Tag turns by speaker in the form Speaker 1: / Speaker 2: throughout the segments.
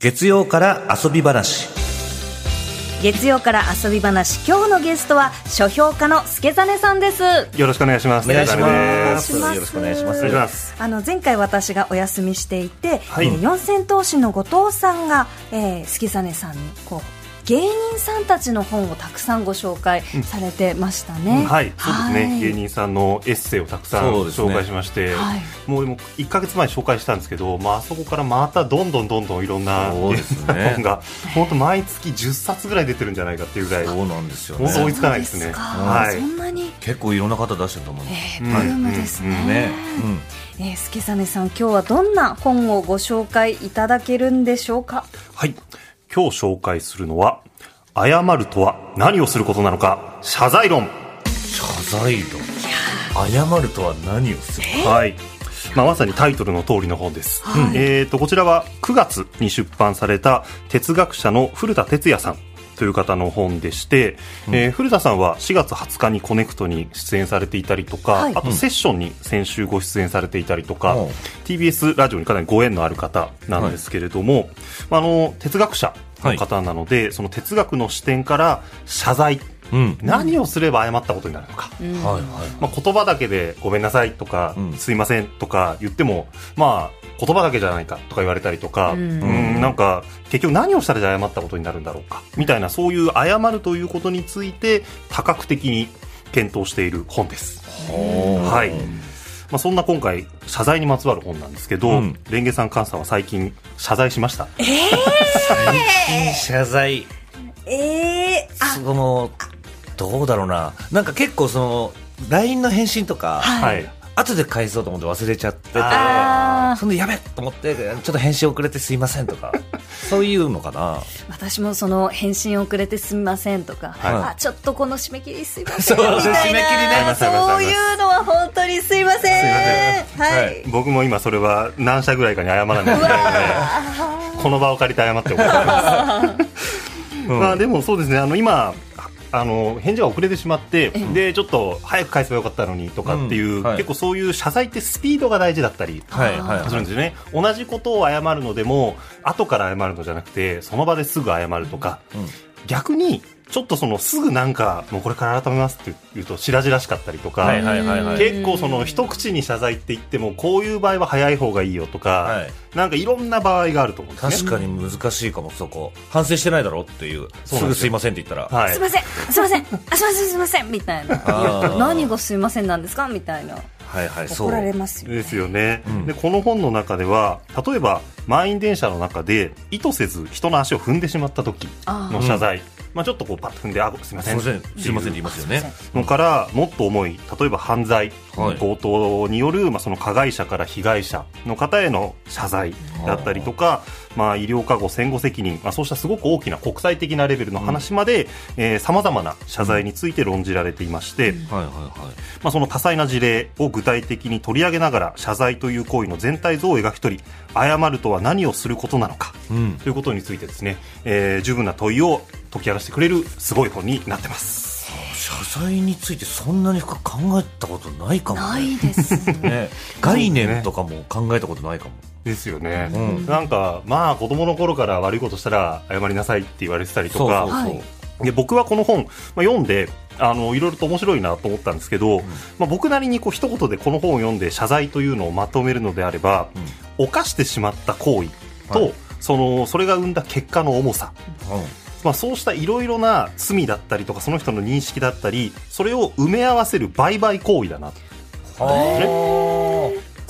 Speaker 1: 月曜から遊び話。
Speaker 2: 月曜から遊び話。今日のゲストは書評家の助真さんです。
Speaker 3: よろしくお願いします。
Speaker 1: お願いしま
Speaker 3: です。
Speaker 1: よろしくお願いします。
Speaker 3: お願いします。
Speaker 2: あの前回私がお休みしていて、四千頭身の後藤さんが、えー、助真さんにこう芸人さんたちの本をたくさんご紹介されてましたね、
Speaker 3: はい、そうですね、
Speaker 2: はい
Speaker 3: 芸人さんのエッセイをたくさん紹介しまして、
Speaker 2: はい。
Speaker 3: もうでも1か月前に紹介したんですけど、まああそこからまたどんどんどんどんいろんな
Speaker 1: そうですね。
Speaker 3: 本が、本当毎月10冊ぐらい出てるんじゃないかっていうぐらい、
Speaker 1: そうなんですよ
Speaker 3: 本当追い
Speaker 1: ね
Speaker 3: つかないですね。はい。
Speaker 2: そ。んなに、
Speaker 1: 結構いろんな方出してると思うんで
Speaker 2: えー、ブームですね,、
Speaker 1: ね、
Speaker 2: えー、助真さん今日はどんな本をご紹介いただけるんでしょうか？
Speaker 3: はい。今日紹介するのは、謝るとは何をすることなのか、謝罪論。
Speaker 1: 謝罪論。謝るとは何をする？
Speaker 3: はい。まあ、まさにタイトルの通りの本です。
Speaker 2: はい。
Speaker 3: えー、とこちらは9月に出版された哲学者の古田哲也さんという方の本でして、えー古田さんは4月20日にコネクトに出演されていたりとか、
Speaker 2: はい。
Speaker 3: あとセッションに先週ご出演されていたりとか、
Speaker 1: うん。
Speaker 3: TBS ラジオにかなりご縁のある方なんですけれども、まあ、あの哲学者の方なので、その哲学の視点から謝罪、
Speaker 1: うん。
Speaker 3: 何をすれば謝ったことになるのか、
Speaker 1: はいはい
Speaker 3: まあ、言葉だけでごめんなさいとか、
Speaker 1: うん。
Speaker 3: すいませんとか言っても、まあ、言葉だけじゃないかとか言われたりとか、
Speaker 2: うん。
Speaker 3: うんなんか、結局何をしたらじゃあ謝ったことになるんだろうか、みたいな、そういう謝るということについて、多角的に検討している本です。はい。まあ、そんな今回、謝罪にまつわる本なんですけど、
Speaker 1: うん。
Speaker 3: レンゲさん、菅さんは最近、謝罪しました？
Speaker 1: 最近謝罪。
Speaker 2: えー、あ。
Speaker 1: そのどうだろうな。なんか結構その LINE の返信とか、
Speaker 2: はい
Speaker 1: 後で返そうと思って忘れちゃっててそんでやべっと思ってちょっと返信遅れてすいませんとか そういうのかな。
Speaker 2: 私もその返信遅れてすみませんとか、
Speaker 3: はい。
Speaker 2: あちょっとこの締め切りすいません
Speaker 1: そう
Speaker 2: みたいな。
Speaker 1: 締め切りね。
Speaker 2: そういうのは本当にすいません。
Speaker 3: すいません。
Speaker 2: はい、
Speaker 3: 僕も今それは何社ぐらいかに謝らないといけないので、この場を借りて謝っておこうと思います。まあでもそうですね、あの今、あの返事が遅れてしまって、でちょっと早く返せばよかったのにとかっていう、
Speaker 1: うん。はい。
Speaker 3: 結構そういう謝罪ってスピードが大事だったり。
Speaker 1: はいはいはい。
Speaker 3: するんですよね。同じことを謝るのでも後から謝るのじゃなくてその場ですぐ謝るとか、
Speaker 1: うん。
Speaker 3: 逆にちょっとそのすぐなんかもうこれから改めますって言うと白々しかったりとか、結構その一口に謝罪って言ってもこういう場合は早い方がいいよとか、
Speaker 1: はい。
Speaker 3: なんかいろんな場合があると思うんですね。
Speaker 1: 確かに難しいかもそこ。反省してないだろっていう。
Speaker 3: す
Speaker 1: ぐすいませんって言ったら、
Speaker 3: はい。
Speaker 2: すいません。すいません。あすいません。すいません。みたいな。
Speaker 1: ー。
Speaker 2: 何がすいませんなんですか？みたいな。
Speaker 1: はいはいそう。
Speaker 2: 怒られますよね。
Speaker 3: ですよね、
Speaker 1: うん。
Speaker 3: でこの本の中では例えば満員電車の中で意図せず人の足を踏んでしまった時の謝罪、まあ、ちょっとこうパッと踏んであすいますせん。
Speaker 1: いません。すいませんって言いますよね。
Speaker 3: のからもっと重い例えば犯罪、
Speaker 1: はい。
Speaker 3: 強盗による、まあ、その加害者から被害者の方への謝罪だったりとか、まあ、医療過誤戦後責任、まあ、そうしたすごく大きな国際的なレベルの話までさまざまな謝罪について論じられていまして、
Speaker 1: はいはいはい。
Speaker 3: まあ、その多彩な事例を具体的に取り上げながら謝罪という行為の全体像を描き取り謝るとは何をすることなのか、
Speaker 1: うん。
Speaker 3: ということについてですね、えー十分な問いを解き明かしてくれるすごい本になってます。
Speaker 1: 謝罪についてそんなに深く考えたことないかもね。
Speaker 2: ないですね。
Speaker 1: ね。概念とかも考えたことないかも
Speaker 3: ですよね、
Speaker 1: うん。
Speaker 3: なんかまあ子供の頃から悪いことしたら謝りなさいって言われてたりとか
Speaker 1: そうそうそう、
Speaker 2: はい。
Speaker 3: で僕はこの本、まあ、読んであのいろいろと面白いなと思ったんですけど、まあ、僕なりにこう一言でこの本を読んで謝罪というのをまとめるのであれば、犯してしまった行為と、
Speaker 1: はい。
Speaker 3: そのそれが生んだ結果の重さ、
Speaker 1: うん。
Speaker 3: まあ、そうしたいろいろな罪だったりとかその人の認識だったりそれを埋め合わせる売買行為だな。
Speaker 1: は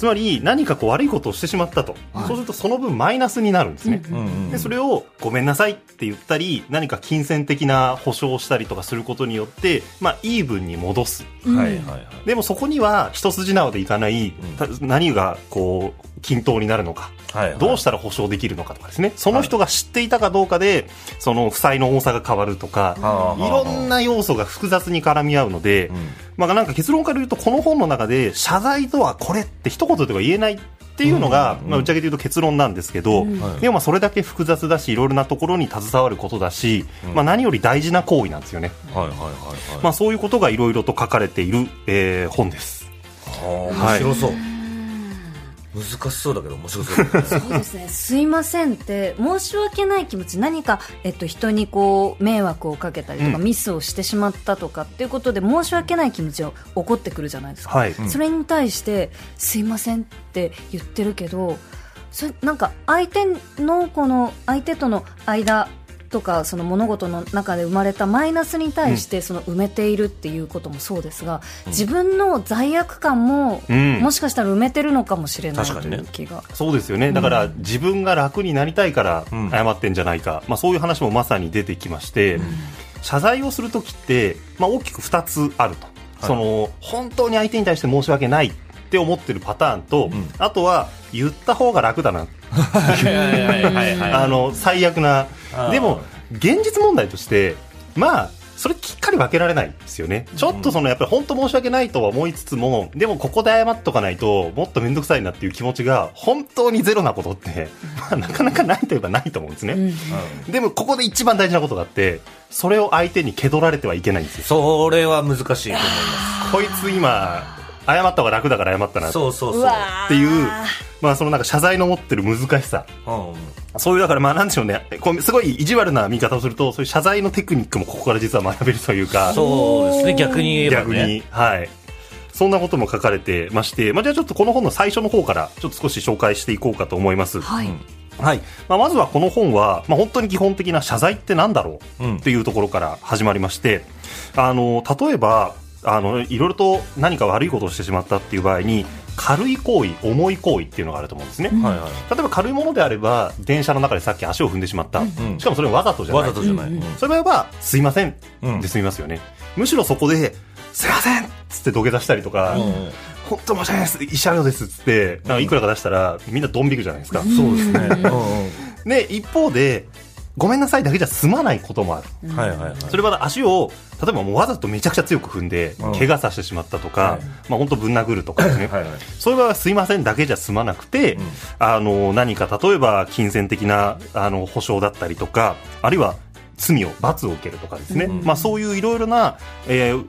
Speaker 3: つまり何かこう悪いことをしてしまったと、そうするとその分マイナスになるんですね、
Speaker 1: あうんうん。
Speaker 3: でそれをごめんなさいって言ったり何か金銭的な保証をしたりとかすることによって、まあ、イーブンに戻す。
Speaker 1: はいはいはい。
Speaker 3: でもそこには一筋縄でいかない、何がこう均等になるのか、
Speaker 1: はいはい。
Speaker 3: どうしたら保証できるのかとかですね。その人が知っていたかどうかでその負債の重さが変わるとか、
Speaker 1: はい
Speaker 3: ろんな要素が複雑に絡み合うので、まあ、なんか結論から言うとこの本の中で謝罪とはこれって一言では言えないっていうのが、まあ、ぶっちゃけて言うと結論なんですけど、
Speaker 1: はい。
Speaker 3: でもまあそれだけ複雑だしいろいろなところに携わることだし、まあ、何より大事な行為なんですよね、
Speaker 1: はいはいはい。はい
Speaker 3: まあ、そういうことがいろいろと書かれている、えー本です。
Speaker 1: はあ面白そう難しそうだけど面白そう
Speaker 2: そうですね。すいませんって、申し訳ない気持ち、何か、えっと、人にこう、迷惑をかけたりとか、
Speaker 3: うん
Speaker 2: ミスをしてしまったとかっていうことで、申し訳ない気持ちが起こってくるじゃないですか。
Speaker 3: はい、
Speaker 2: それに対して、すいませんって言ってるけど、それ、なんか、相手の、この、相手との間、とかその物事の中で生まれたマイナスに対してその埋めているっていうこともそうですが、自分の罪悪感も
Speaker 3: うん。
Speaker 2: もしかしたら埋めてるのかもしれないという気が、
Speaker 3: そうですよね。だから、自分が楽になりたいから
Speaker 1: うん。
Speaker 3: 謝ってんじゃないか、まあ、そういう話もまさに出てきまして、謝罪をするときって、まあ、大きく2つあると、その本当に相手に対して申し訳ないって思ってるパターンと、
Speaker 1: ん。
Speaker 3: あとは言った方が楽だな
Speaker 1: はいはいはいはいはい。
Speaker 3: あの最悪なでも現実問題としてまあそれきっかり分けられないですよね、ちょっとそのやっぱり本当申し訳ないとは思いつつもでもここで謝っとかないともっと面倒くさいなっていう気持ちが本当にゼロなことって、まあ、なかなかないといえばないと思うんですね、
Speaker 2: うん。
Speaker 3: でもここで一番大事なことがあってそれを相手に蹴取られてはいけないんですよ。
Speaker 1: それは難しいと思いま
Speaker 3: こいつ今謝った方が楽だから謝ったな
Speaker 1: そうそうそう。う
Speaker 2: わー
Speaker 3: ていうまあそのなんか謝罪の持ってる難しさ。
Speaker 1: うん。
Speaker 3: そういうだからまあなんでしょうね。こうすごい意地悪な見方をするとそういう謝罪のテクニックもここから実は学べるというか。
Speaker 1: そうですね。逆に言えばね。
Speaker 3: 逆に。はい。そんなことも書かれてまして、まあ、じゃあちょっとこの本の最初の方からちょっと少し紹介していこうかと思います。
Speaker 2: はい、
Speaker 3: はい。まあ、まずはこの本は、まあ、本当に基本的な謝罪ってなんだろう？
Speaker 1: うん。
Speaker 3: っていうところから始まりまして、あの、例えば、あの、いろいろと何か悪いことをしてしまったっていう場合に、軽い行為、重い行為っていうのがあると思うんですね。
Speaker 2: ん
Speaker 1: はいはい
Speaker 3: 例えば軽いものであれば、電車の中でさっき足を踏んでしまった。
Speaker 1: ん
Speaker 3: しかもそれはわざとじゃない。
Speaker 1: わざとじゃない、
Speaker 2: うんうん
Speaker 3: そういう場合は、すいません
Speaker 1: うん
Speaker 3: で済みますよね。むしろそこで、すいませんっつって土下座したりとか、
Speaker 1: うん
Speaker 3: 本当申し訳ないです、慰謝料ですっつって、なんかいくらか出したら、みんなドン引くじゃないですか。
Speaker 1: そうですね、うん
Speaker 3: で、一方で、ごめんなさいだけじゃ済まないこともある。
Speaker 1: うんはいはいはい
Speaker 3: それは足を、例えばもうわざとめちゃくちゃ強く踏んで、
Speaker 1: うん
Speaker 3: 怪我させてしまったとか、
Speaker 1: はい
Speaker 3: まあ本当ぶん殴るとかですね。
Speaker 1: はいはい
Speaker 3: そういう場合はすいませんだけじゃ済まなくて、
Speaker 1: うん
Speaker 3: あの、何か例えば金銭的な、あの、保証だったりとか、あるいは罪を、罰を受けるとかですね。
Speaker 1: うん
Speaker 3: まあそういういろいろな、えー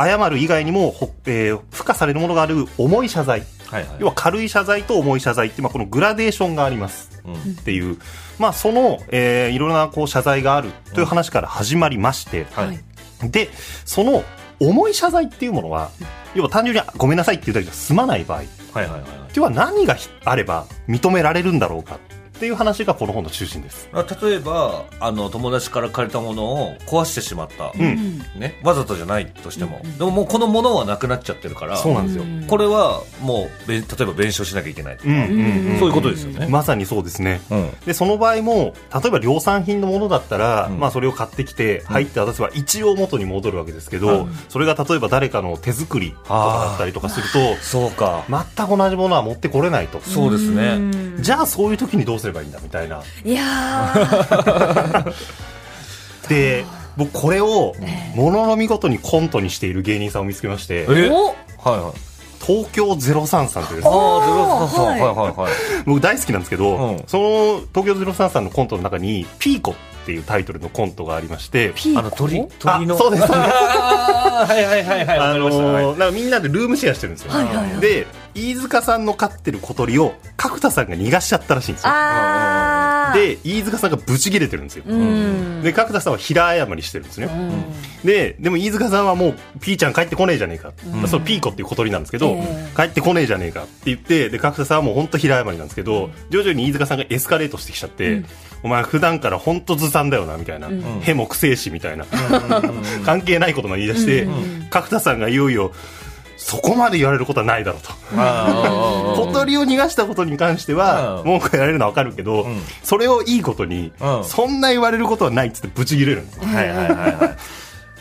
Speaker 3: 謝る以外にも、ほえー付加されるものがある重い謝罪。
Speaker 1: はいはい。
Speaker 3: 要は軽い謝罪と重い謝罪って、まあこのグラデーションがあります。
Speaker 1: うん
Speaker 3: っていう、まあその、えーいろいろなこう謝罪があるという話から始まりまして、
Speaker 1: はい。
Speaker 3: で、その重い謝罪っていうものは、要は単純にごめんなさいっていうだけじゃ済まない場合、
Speaker 1: はいはいはい
Speaker 3: では何があれば認められるんだろうかっていう話がこの本の中心です。
Speaker 1: あ例えばあの友達から借りたものを壊してしまった、
Speaker 3: うん。
Speaker 1: ね、わざとじゃないとしても、でももうこのものはなくなっちゃってるから
Speaker 3: そうなんですよ。
Speaker 2: うん。
Speaker 1: これはもうべん例えば弁償しなきゃいけないとか、
Speaker 3: うんうんうん
Speaker 1: そういうことですよね、
Speaker 3: まさにそうですね。
Speaker 1: うん。
Speaker 3: で、その場合も、例えば量産品のものだったら、
Speaker 1: うん。
Speaker 3: まあそれを買ってきて、入って渡せば一応元に戻るわけですけど、
Speaker 1: うん。
Speaker 3: それが例えば誰かの手作りとかだったりとかすると、
Speaker 1: そうか
Speaker 3: 全く同じものは持ってこれないと。
Speaker 1: そうですね。
Speaker 2: うん。
Speaker 3: じゃあそういう時にどうすればいいんだみたいな。
Speaker 2: いやー。
Speaker 3: で、僕これを、ものの見事にコントにしている芸人さんを見つけまして、
Speaker 1: えはい
Speaker 2: お
Speaker 1: はい。
Speaker 3: 東京03さんというです
Speaker 1: あ
Speaker 3: ね
Speaker 1: あゼロさん
Speaker 2: はい
Speaker 1: はい。はいはい
Speaker 3: 僕大好きなんですけど、
Speaker 1: うん。
Speaker 3: その東京03さんのコントの中に、ピーコっていうタイトルのコントがありまして、
Speaker 2: ピーコ？
Speaker 1: あの鳥
Speaker 3: あ
Speaker 1: 鳥の。
Speaker 3: そうです。
Speaker 1: はいはいはいはいわ
Speaker 3: あのーなんかみんなでルームシェアしてるんですよ。
Speaker 2: はいはいはい。
Speaker 3: で、飯塚さんの飼ってる小鳥を角田さんが逃がしちゃったらしいんですよ。で、飯塚さんがブチ切れてるんですよ。
Speaker 2: うん
Speaker 3: で、角田さんは平謝りしてるんですね。
Speaker 2: うん
Speaker 3: で、でも飯塚さんはもう、ピーちゃん帰ってこねえじゃねえか。そのピーコっていう小鳥なんですけど、
Speaker 2: ええ
Speaker 3: 帰ってこねえじゃねえかって言って、で、角田さんはもう本当平謝りなんですけど、徐々に飯塚さんがエスカレートしてきちゃって、お前普段から本当ずさんだよな、みたいな。へもくせえし、みたいな。関係ないことまで言い出して、角田さんがいよいよ、そこまで言われることはないだろうと。小鳥を逃がしたことに関しては、
Speaker 1: うん。
Speaker 3: 文句言われるのはわかるけど、
Speaker 1: ん
Speaker 3: それをいいことに、
Speaker 1: うん。
Speaker 3: そんな言われることはないっつってブチ切れるんですよ。
Speaker 1: はいはいはいはい。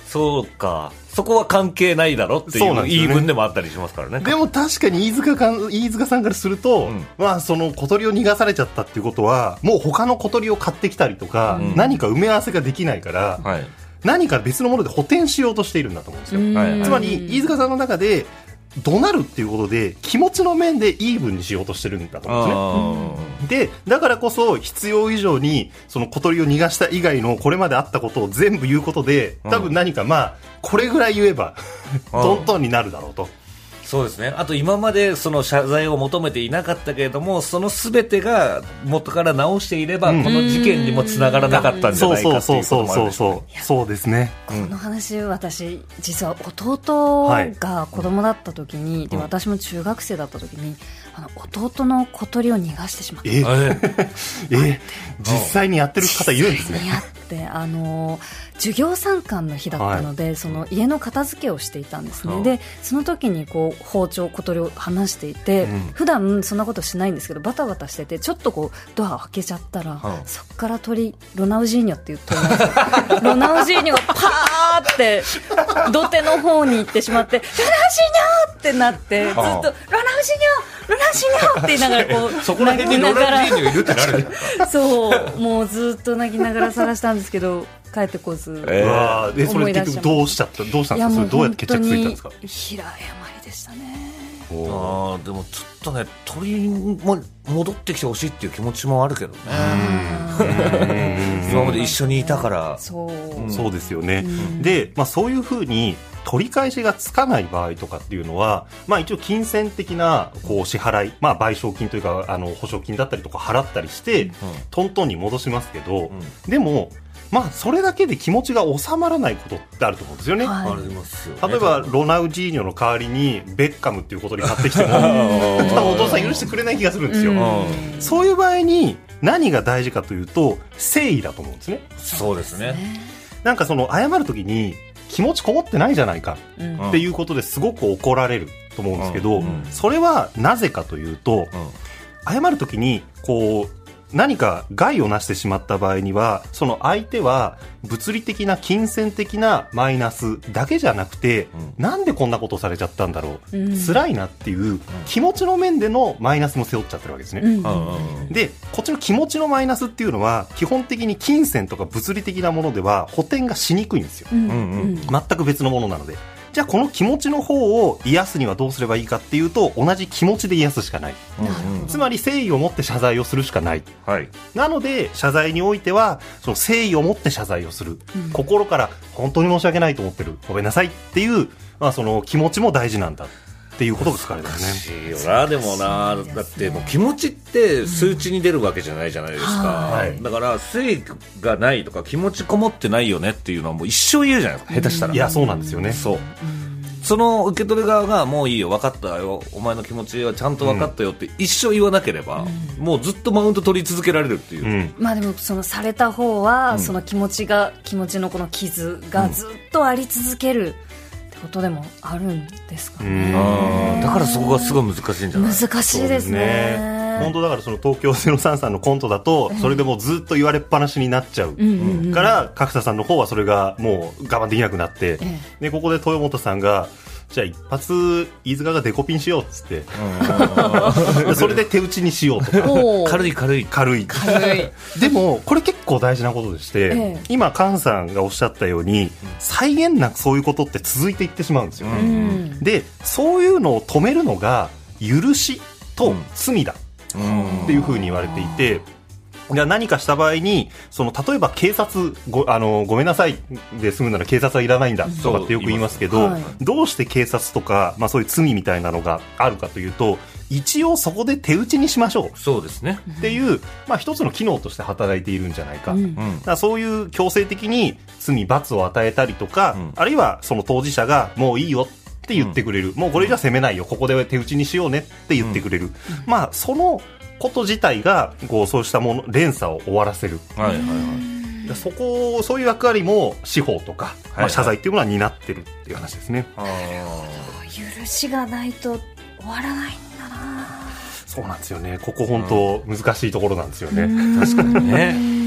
Speaker 1: そうか。そこは関係ないだろっていう言い分でもあったりしますからね。
Speaker 3: でも確かに飯塚かん飯塚さんからすると、
Speaker 1: うん。
Speaker 3: まあその小鳥を逃がされちゃったっていうことは、もう他の小鳥を買ってきたりとか、何か埋め合わせができないから、
Speaker 1: はい
Speaker 3: 何か別のもので補填しようとしているんだと思うんですよ。つまり、飯塚さんの中で、怒鳴るっていうことで、気持ちの面でイーブンにしようとしてるんだと思うんですね。で、だからこそ必要以上に、その小鳥を逃がした以外のこれまであったことを全部言うことで、多分何かまあ、これぐらい言えば、
Speaker 1: うん
Speaker 3: トントンになるだろうと。
Speaker 1: そうですね。あと今までその謝罪を求めていなかったけれども、そのすべてが元から直していれば、
Speaker 3: うん。
Speaker 1: この事件にもつながらなかったんじゃ
Speaker 3: そう
Speaker 1: ないか
Speaker 3: そう
Speaker 1: っていうこと
Speaker 3: そうそう
Speaker 1: もあるでしょう。ね。
Speaker 3: そうですね。
Speaker 2: この話、私実は弟が子供だった時に、で
Speaker 1: うん
Speaker 2: 私も中学生だった時にあの弟の小鳥を逃がしてしまった。
Speaker 3: え？
Speaker 1: え？
Speaker 3: え？実際にやってる方いるんですね
Speaker 2: ってあの授業参観の日だったので、その家の片付けをしていたんですね、
Speaker 1: う。ん
Speaker 2: でその時にこう包丁小鳥を離していて、
Speaker 3: うん。
Speaker 2: 普段そんなことしないんですけどバタバタしててちょっとこうドアを開けちゃったら、
Speaker 1: うん
Speaker 2: そこから鳥ロナウジーニョっていう鳥なんですよロナウジーニョがパーって土手の方に行ってしまってロナウジーニョってなってずっとロナウジーニョロナウジーニョって言いながらこう
Speaker 1: そこら辺にロナウジーニョいるってなる。
Speaker 2: そう。もうずっと泣きながら探したんですけど帰ってこず、
Speaker 1: え
Speaker 3: ー。えそれ
Speaker 2: 思い出しちゃう
Speaker 3: 結局どうしちゃった？どうしたんですか？それどうやって決着ついたん
Speaker 2: に
Speaker 3: ですか？
Speaker 2: 平謝りでしたね。
Speaker 1: ああでもちょっとね鳥も戻ってきてほしいっていう気持ちもあるけどね。今まで一緒にいたから。
Speaker 2: そう、
Speaker 3: そうですよね、
Speaker 2: ん。
Speaker 3: で、まあ、そういうふうに取り返しがつかない場合とかっていうのは、まあ、一応金銭的なこう支払い、まあ、賠償金というかあの保証金だったりとか払ったりして、トントンに戻しますけど、でも、まあ、それだけで気持ちが収まらないことってあると思うんですよね。
Speaker 2: はい。
Speaker 1: ありますよね。
Speaker 3: 例えばロナウジーニョの代わりにベッカムっていうことに買ってきても 多分お父さん許してくれない気がするんですよ、
Speaker 2: うん。
Speaker 3: そういう場合に何が大事かというと誠意だと思うんですね。
Speaker 1: そうですね。
Speaker 3: なんかその謝るときに気持ちこもってないじゃないかっていうことですごく怒られると思うんですけど、
Speaker 1: うん。
Speaker 3: それはなぜかというと謝るときにこう何か害をなしてしまった場合にはその相手は物理的な金銭的なマイナスだけじゃなくて、
Speaker 1: うん。
Speaker 3: なんでこんなことされちゃったんだろう、
Speaker 2: うん。
Speaker 3: 辛いなっていう気持ちの面でのマイナスも背負っちゃってるわけですね。
Speaker 2: うん。
Speaker 3: で、こっちの気持ちのマイナスっていうのは、基本的に金銭とか物理的なものでは補填がしにくいんですよ。
Speaker 2: うん
Speaker 1: うん。うん。
Speaker 3: 全く別のものなので。じゃあこの気持ちの方を癒すにはどうすればいいかっていうと、同じ気持ちで癒すしかない。
Speaker 1: うんうん
Speaker 3: つまり誠意を持って謝罪をするしかない。
Speaker 1: はい
Speaker 3: なので、謝罪においては、その誠意を持って謝罪をする。
Speaker 2: うん
Speaker 3: 心から本当に申し訳ないと思ってる。ごめんなさいっていう、まあその気持ちも大事なんだっていうことが書かね。
Speaker 1: 難しいよなでもな。だってもう気持ちって数値に出るわけじゃないじゃないですか、
Speaker 3: はい。
Speaker 1: だから誠意がないとか気持ちこもってないよねっていうのはもう一生言えるじゃないですか下手したら。
Speaker 3: いや、そうなんですよね。
Speaker 1: そう。その受け取る側がもういいよ分かったよお前の気持ちはちゃんと分かったよって一生言わなければ、もうずっとマウント取り続けられるっていう、
Speaker 3: うん。
Speaker 2: まあでもそのされた方は、
Speaker 1: ん。
Speaker 2: その気持ちが気持ちのこの傷がずっとあり続けることでもあるんですかね、
Speaker 1: だからそこがすごい難しいんじゃない？
Speaker 2: 難しいですね。
Speaker 3: 本当だからその東京03さんのコントだと、それでもうずっと言われっぱなしになっちゃう。から、角田さんの方はそれがもう我慢できなくなって、
Speaker 2: え。
Speaker 3: で、ここで豊本さんが、じゃあ一発、飯塚がデコピンしようっつって、でそれで手打ちにしようとか、
Speaker 2: おー。
Speaker 1: 軽い軽い。
Speaker 3: 軽い。
Speaker 2: 軽い。
Speaker 3: でも、これ結構大事なことでして、
Speaker 2: ええ。
Speaker 3: 今、菅さんがおっしゃったように、際限なくそういうことって続いていってしまうんですよ。
Speaker 1: うん。
Speaker 2: うん
Speaker 3: で、そういうのを止めるのが、許しと罪だ。
Speaker 1: うん
Speaker 3: っていうふうに言われていて、じゃあ何かした場合に、その、例えば警察、ご、あの、ごめんなさい。で済むなら警察はいらないんだとかってよく言いますけど、
Speaker 2: はい。
Speaker 3: どうして警察とか、まあそういう罪みたいなのがあるかというと、一応そこで手打ちにしましょ
Speaker 1: そうですね。
Speaker 3: うっていう、まあ一つの機能として働いているんじゃないか。
Speaker 2: うん。
Speaker 3: からそういう強制的に罪罰を与えたりとか、
Speaker 1: うん。
Speaker 3: あるいはその当事者がもういいよって言ってくれる、もうこれじゃ責めないよ。ここで手打ちにしようねって言ってくれる、まあそのこと自体がこうそうしたもの連鎖を終わらせる。
Speaker 1: はいはいはい。
Speaker 3: でそこをそういう役割も司法とか、まあ、
Speaker 1: はい。
Speaker 3: 謝罪っていうものは担ってるっていう話ですね、
Speaker 1: あ
Speaker 2: 許しがないと終わらないんだな。
Speaker 3: そうなんですよね。ここ本当難しいところなんですよね、
Speaker 1: ー確かにね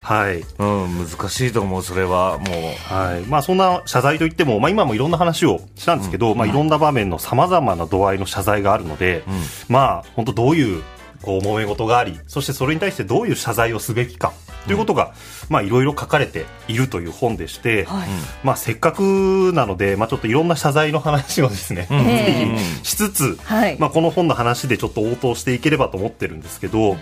Speaker 3: はい。
Speaker 1: うん、難しいと思う、それは。もう。
Speaker 3: はい。まあそんな謝罪といっても、まあ今もいろんな話をしたんですけど、まあいろんな場面の様々な度合いの謝罪があるので、まあ本当どういう、こう、揉め事があり、そしてそれに対してどういう謝罪をすべきか、ということが、まあいろいろ書かれているという本でして、
Speaker 2: はい。
Speaker 3: まあせっかくなので、まあちょっといろんな謝罪の話をですね、
Speaker 2: ええ。
Speaker 3: しつつ、
Speaker 2: はい。
Speaker 3: まあこの本の話でちょっと応答していければと思ってるんですけど、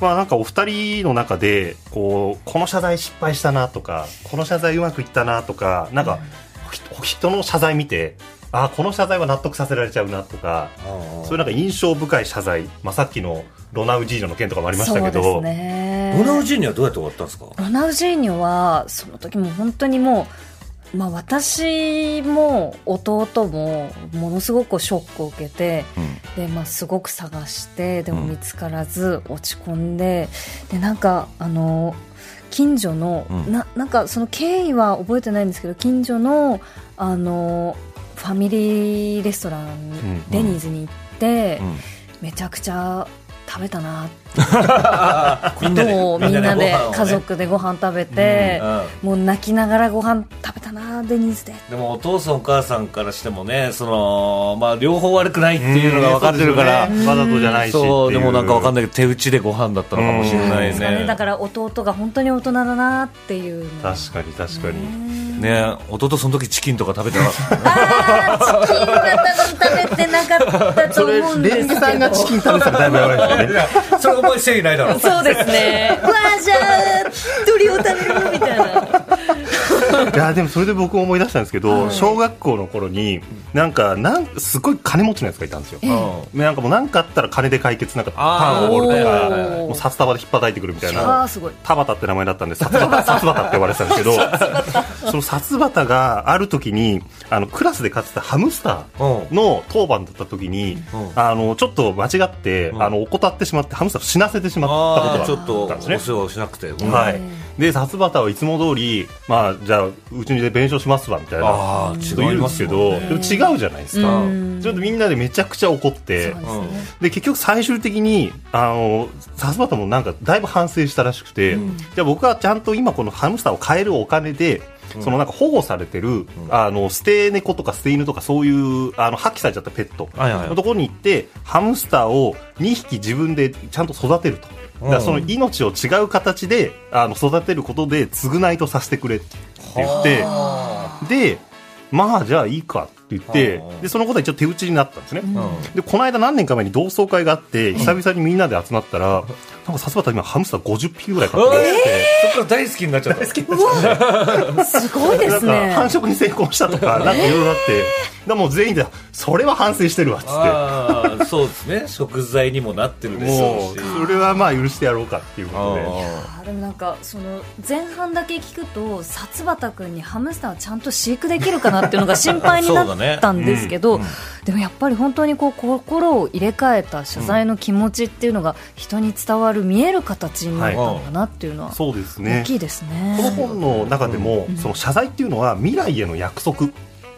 Speaker 3: まあなんかお二人の中で、こう、この謝罪失敗したなとか、この謝罪うまくいったなとか、なんか、ひ人の謝罪見て、あこの謝罪は納得させられちゃうなとか、そういうなんか印象深い謝罪、まあさっきのロナウジーニョの件とかもありましたけど、
Speaker 2: そうですね
Speaker 1: ロナウジーニはどうやって終わったんですか？
Speaker 2: ロナウジーニョはその時も本当にもう、まあ、私も弟もものすごくショックを受けて、でまあ、すごく探してでも見つからず落ち込んででなんかあの近所の、
Speaker 1: うん。
Speaker 2: ななんかその経緯は覚えてないんですけど近所のあのファミリーレストラン、
Speaker 3: ん
Speaker 2: デニーズに行って、
Speaker 1: ん。
Speaker 2: めちゃくちゃ食べたな。
Speaker 1: みんなで。
Speaker 2: もうみんなで家族でご飯食べて、もう泣きながらご飯食べたなデニーズで。
Speaker 1: でもお父さんお母さんからしてもねそのまあ両方悪くないっていうのが分かってるから。
Speaker 3: わざとじゃないし
Speaker 1: そうでもなんか分かんないけど手打ちでご飯だったのかもしれない
Speaker 2: ですかね
Speaker 1: ね
Speaker 2: だから弟が本当に大人だなっていうの。
Speaker 3: 確かに確かに。
Speaker 1: ね弟その時チキンとか食べてなかった
Speaker 2: チキンは多分食べてなかったと思うんですけど。
Speaker 3: レンゲさんがチキン食べてたらだいぶやばいですよね。
Speaker 1: それお前誠意ないだろ。
Speaker 2: そうですね。わあじゃあ鳥を食べるみたいない
Speaker 3: やでもそれで僕思い出したんですけど、小学校の頃になんかなんすごい金持ちのやつがいたんですよ、
Speaker 1: うん。
Speaker 3: なんかもう何かあったら金で解決なんかパンをおごるとか
Speaker 2: はいはいはい
Speaker 3: もう札束で引っ叩いてくるみたい
Speaker 2: あ
Speaker 3: な
Speaker 2: ーすごい。
Speaker 3: 田畑って名前だったんで札畑 札畑って呼ばれてたんですけど その札畑がある時にあのクラスで飼ってたハムスターの当番だった時に、
Speaker 1: うん。
Speaker 3: あのちょっと間違って、
Speaker 1: ん。
Speaker 3: あの怠ってしまってハムスターを死なせてしまったことが
Speaker 1: ああちょっ
Speaker 3: たんですね。
Speaker 1: お世話をしなくて。うん
Speaker 3: はい、で札畑はいつも通り、まあ、じゃあうちで弁償しますわみたいな。
Speaker 1: あー
Speaker 3: ちょっと言うんですけど、でも違うじゃないですか、ちょっとみんなでめちゃくちゃ怒って。
Speaker 2: ですね。
Speaker 3: で結局最終的にあの札畑もなんかだいぶ反省したらしくて、じゃあ僕はちゃんと今このハムスターを買えるお金でそのなんか保護されてる、あの捨て猫とか捨て犬とかそういうあの破棄されちゃったペット
Speaker 1: はいはいはい。
Speaker 3: のところに行ってハムスターを2匹自分でちゃんと育てると。だからその命を違う形であの育てることで償いとさせてくれって言ってでまあじゃあいいかって言って
Speaker 1: はあ。
Speaker 3: でそのことは一応手打ちになったんですね、
Speaker 1: うん。
Speaker 3: でこの間何年か前に同窓会があって久々にみんなで集まったら、なんかさすがた今ハムスター50匹ぐらい飼ってるって、
Speaker 1: そっから大好きになっちゃった。
Speaker 2: すごいですね。
Speaker 3: 繁殖に成功したとか、なんかいろいろあって、でもう全員で、それは反省してるわっつって、
Speaker 1: そうですね。食材にもなってるでしょ
Speaker 3: もう
Speaker 1: うし、
Speaker 3: それはまあ許してやろうかっていうことで。
Speaker 2: あでもなんかその前半だけ聞くと薩畑君にハムスターをちゃんと飼育できるかなっていうのが心配になったんですけど、でもやっぱり本当にこう心を入れ替えた謝罪の気持ちっていうのが人に伝わる見える形になったんだなっていうのは
Speaker 3: そうです
Speaker 2: 大
Speaker 3: ね。
Speaker 2: きいです
Speaker 3: この
Speaker 2: ね。
Speaker 3: 本の中でも、その謝罪っていうのは未来への約束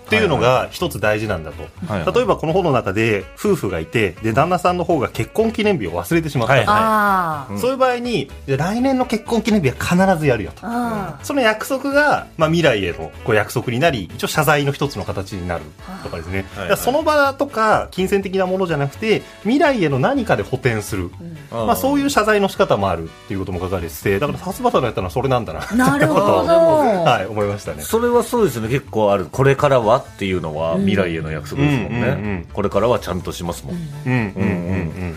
Speaker 3: っていうのが一つ大事なんだと、
Speaker 1: はいはい。
Speaker 3: 例えばこの本の中で夫婦がいてで旦那さんの方が結婚記念日を忘れてしまった、
Speaker 1: はい
Speaker 2: あー。
Speaker 3: そういう場合にで来年の結婚記念日は必ずやるよと。
Speaker 2: あ
Speaker 3: その約束が、まあ、未来へのこう約束になり一応謝罪の一つの形になるとかですね、
Speaker 1: はい
Speaker 3: だからその場とか金銭的なものじゃなくて未来への何かで補填する、まあ、そういう謝罪の仕方もあるっていうことも書かれててだから殺伐のやったのはそれなんだな
Speaker 2: ーなるほど。
Speaker 3: はい、思いましたね。
Speaker 1: それはそうですよね。結構ある。これからはっていうのは未来への約束ですもんね、
Speaker 3: うんうんうん。
Speaker 1: これからはちゃんとしますもん、い
Speaker 3: うんうんうん。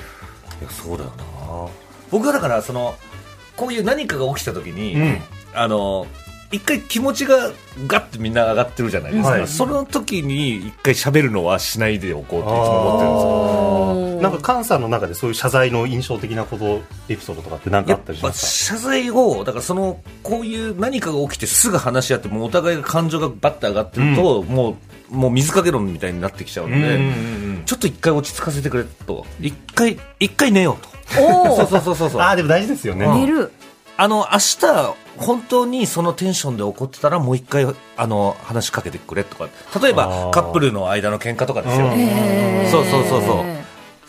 Speaker 1: やそうだよな。僕はだからそのこういう何かが起きた時に、
Speaker 3: うん。
Speaker 1: あの一回気持ちがガッてみんな上がってるじゃないですか、
Speaker 3: はい。
Speaker 1: その時に一回喋るのはしないでおこうといつも思ってるんですよ。
Speaker 3: うん。なんか菅さんの中でそういう謝罪の印象的なことエピソードとかって何かあったりし
Speaker 1: やっぱ
Speaker 3: ます
Speaker 1: 謝罪をだからそのこういう何かが起きてすぐ話し合ってもうお互いが感情がバッて上がってると、もうもう水かけ論みたいになってきちゃうので、
Speaker 3: かうんうんうん。
Speaker 1: ちょっと一回落ち着かせてくれと。一回一回寝ようと。
Speaker 2: お
Speaker 1: そう
Speaker 2: お。
Speaker 1: そうそうそうそう。
Speaker 3: ああでも大事ですよね。
Speaker 2: 寝る。
Speaker 1: あの明日本当にそのテンションで怒ってたらもう一回あの話しかけてくれとか。例え
Speaker 3: あ
Speaker 1: ば
Speaker 3: ー。
Speaker 1: カップルの間の喧嘩とかですよ、そうそうそうそう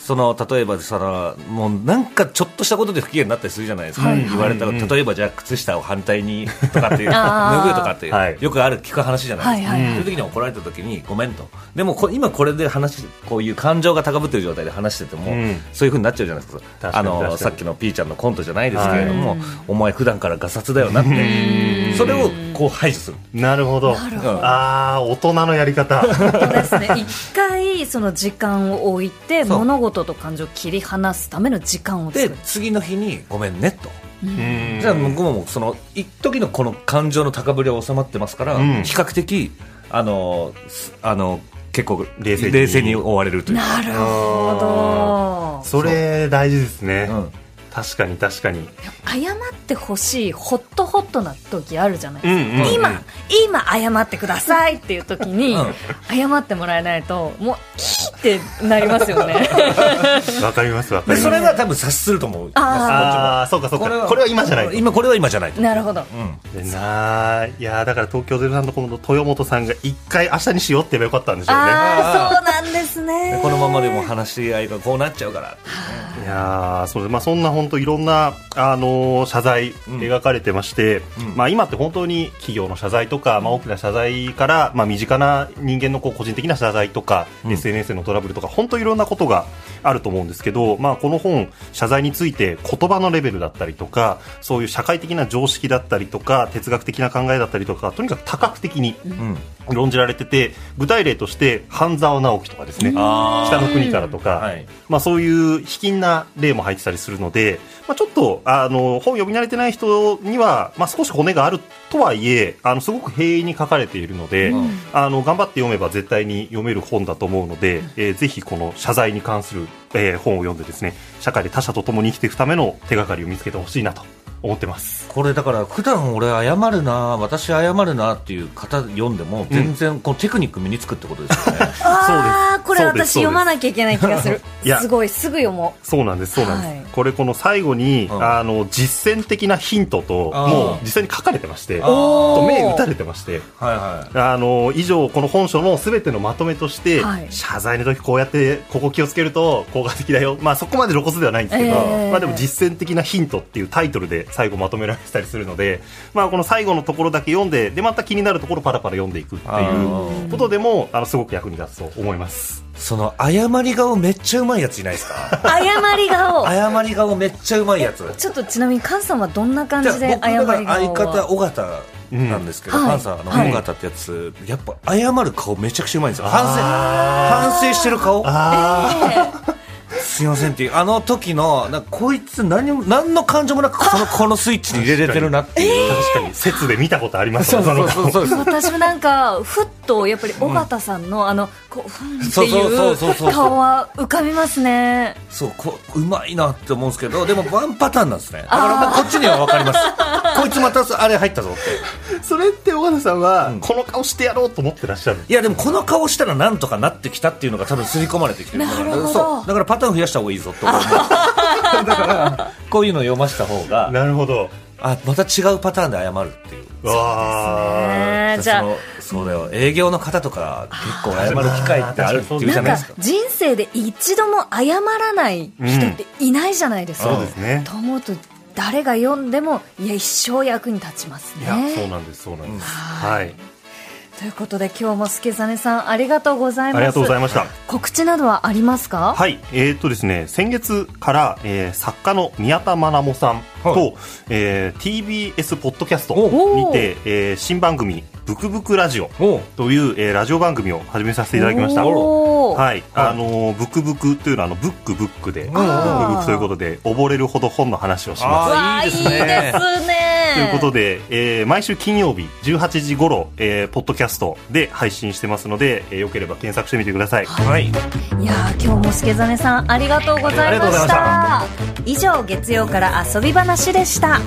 Speaker 1: その例えばそのもうなんかちょっとしたことで不機嫌になったりするじゃないですか、
Speaker 2: はい。
Speaker 1: 言われたら、例えばじゃあ靴下を反対にとかっていう 脱ぐとかっていう、
Speaker 3: はい。
Speaker 1: よくある聞く話じゃないですか、
Speaker 2: はいはい。はい
Speaker 1: そういう時に怒られた時にごめんと。でもこ今これで話こういう感情が高ぶってる状態で話してても、
Speaker 3: うん。
Speaker 1: そういうふうになっちゃうじゃないですか。あのさっきのピーちゃんのコントじゃないですけれども、お前普段からガサツだよなってそれをこう排除する。
Speaker 3: なるほど。ああ大人のやり方。
Speaker 2: ですね。一回その時間を置いて物事と感情を切り離すための時間を作
Speaker 1: で
Speaker 2: る
Speaker 1: 次の日にごめんねと。
Speaker 3: うん。
Speaker 1: じゃあ向こうもその一時のこの感情の高ぶりは収まってますから、
Speaker 3: ん。
Speaker 1: 比較的あのすあの結構
Speaker 3: 冷静に。
Speaker 1: 冷静に終われるというか。
Speaker 2: なるほど。
Speaker 3: それ大事ですね、
Speaker 1: うん
Speaker 3: 確かに確かに。
Speaker 2: 謝ってほしいホットホットな時あるじゃないですか、
Speaker 3: うんうんうん。
Speaker 2: 今今謝ってくださいっていう時に、
Speaker 1: うん。
Speaker 2: 謝ってもらえないともうキーってなりますよね。
Speaker 3: わかりますわかります。
Speaker 1: れが多分察すると思う。
Speaker 3: ああそうかそうか。これは今じゃないと
Speaker 1: 今これは今じゃないと、
Speaker 2: なるほど。
Speaker 1: うん、
Speaker 3: でなあいやーだから東京03のこの豊本さんが一回明日にしようって言えばよかったんでしょうね。
Speaker 2: ああそうなんですね。
Speaker 1: でこのままでも話し合いがこうなっちゃうから
Speaker 3: いやーそれまあ、そんな本当いろんな、あのー謝罪
Speaker 1: ん
Speaker 3: 描かれてまして、
Speaker 1: うん。
Speaker 3: まあ、今って本当に企業の謝罪とか、まあ、大きな謝罪から、まあ、身近な人間のこう個人的な謝罪とか、
Speaker 1: うん。
Speaker 3: SNS でのトラブルとか本当いろんなことがあると思うんですけど、まあ、この本謝罪について言葉のレベルだったりとかそういう社会的な常識だったりとか哲学的な考えだったりとかとにかく多角的に
Speaker 1: うん
Speaker 3: 論じられてて具体例として半沢直樹とかですね。北の国からとか、
Speaker 1: はい。
Speaker 3: まあ、そういう卑近な例も入ってたりするので、まあ、ちょっとあの本読み慣れてない人には、まあ、少し骨があるとはいえあのすごく平易に書かれているので、
Speaker 1: うん。
Speaker 3: あの頑張って読めば絶対に読める本だと思うので、えーぜひこの謝罪に関する、えー本を読んでですね社会で他者と共に生きていくための手がかりを見つけてほしいなと思ってます。
Speaker 1: これだから普段俺謝るな私謝るなっていう方読んでも全然このテクニック身につくってことですよね、
Speaker 2: ああこれ
Speaker 3: そうです。
Speaker 2: 私読まなきゃいけない気がする。す。ごいすぐ読も
Speaker 3: そうなんです、そうなんです。
Speaker 2: はい。
Speaker 3: これこの最後に、
Speaker 1: うん。
Speaker 3: あの実践的なヒントともう実際に書かれてまして、と目打たれてまして。
Speaker 1: はいはい。
Speaker 3: あの以上この本書のすべてのまとめとして、
Speaker 2: はい。
Speaker 3: 謝罪の時こうやってここ気をつけると効果的だよ、まあ、そこまで露骨ではないんですけど、
Speaker 2: えー
Speaker 3: まあ、でも実践的なヒントっていうタイトルで最後まとめられてたりするので、まあ、この最後のところだけ読んででまた気になるところパラパラ読んでいくっていうことでもあのすごく役に立つと思います。
Speaker 1: その謝り顔めっちゃうまいやついないですか？
Speaker 2: う謝り顔。
Speaker 1: 謝り顔めっちゃうまいやつ。
Speaker 2: ちょっとちなみに菅さんはどんな感
Speaker 1: じ
Speaker 2: で謝
Speaker 1: 僕
Speaker 2: り顔
Speaker 1: だから相方
Speaker 2: は
Speaker 1: 尾形なんですけど、
Speaker 2: うん。
Speaker 1: パンサーの
Speaker 2: はい。
Speaker 1: 尾形ってやつ、やっぱ謝る顔めちゃくちゃうまいんですよ。反省反省してる顔すいませんっていうあの時のなんかこいつ何も何の感情もなくそのこのスイッチに入れれてるなっていう、
Speaker 3: 確かに。説で見たことあります。よその顔
Speaker 1: そう。そう
Speaker 2: 私もなんかふっとやっぱり尾形さんのあのこうふんって
Speaker 1: そうそうそうそう
Speaker 2: い
Speaker 1: そう
Speaker 2: う。顔は浮かびますね。
Speaker 1: そうこううまいなって思うんですけどでもワンパターンなんですね。だからもうこっちには分かります。こいつまたあれ入ったぞって。
Speaker 3: それって尾形さんは、この顔してやろうと思ってらっしゃる
Speaker 1: いやでもこの顔したらなんとかなってきたっていうのが多分刷り込まれてきてる
Speaker 2: なるほど。
Speaker 1: そう。だからパターン増やした方がいいぞと思う。だからこういうのを読ませた方が
Speaker 3: なるほど。
Speaker 1: あまた違うパターンで謝るっていう。
Speaker 3: わ
Speaker 2: ね。じゃあ
Speaker 1: そうだよ営業の方とか結構謝る機会ってあるっていうじゃないですか。
Speaker 2: 人生で一度も謝らない人っていないじゃないですか、
Speaker 3: そうですね。
Speaker 2: と思うと誰が読んでもいや一生役に立ちます
Speaker 3: いやそう
Speaker 2: ね
Speaker 3: なんですそうなんです、
Speaker 2: は
Speaker 3: はい
Speaker 2: ということで今日も助真さんありがとうございます。
Speaker 3: ありがとうございました。
Speaker 2: 告知などはありますか？
Speaker 3: はい、えーっとですね、先月から、えー作家の宮田愛もさんと、
Speaker 1: はい。
Speaker 3: えー TBS ポッドキャスト
Speaker 2: お
Speaker 3: にて、えー新番組「ブクブクラジオ
Speaker 1: おう」
Speaker 3: という、えーラジオ番組を始めさせていただきました。はい、あのーブクブクというのはあのブックブックで、ブクブクということで溺れるほど本の話をします。
Speaker 1: あ
Speaker 2: わあ
Speaker 1: いいですね。
Speaker 2: いいですね
Speaker 3: ということで、えー毎週金曜日18時頃、えーポッドキャストで配信してますので、えーよければ検索してみてください。
Speaker 1: はい。
Speaker 2: い。やー今日も助真さんありがとうございま
Speaker 1: ありがとうござい
Speaker 2: した。以上月曜から遊び話でした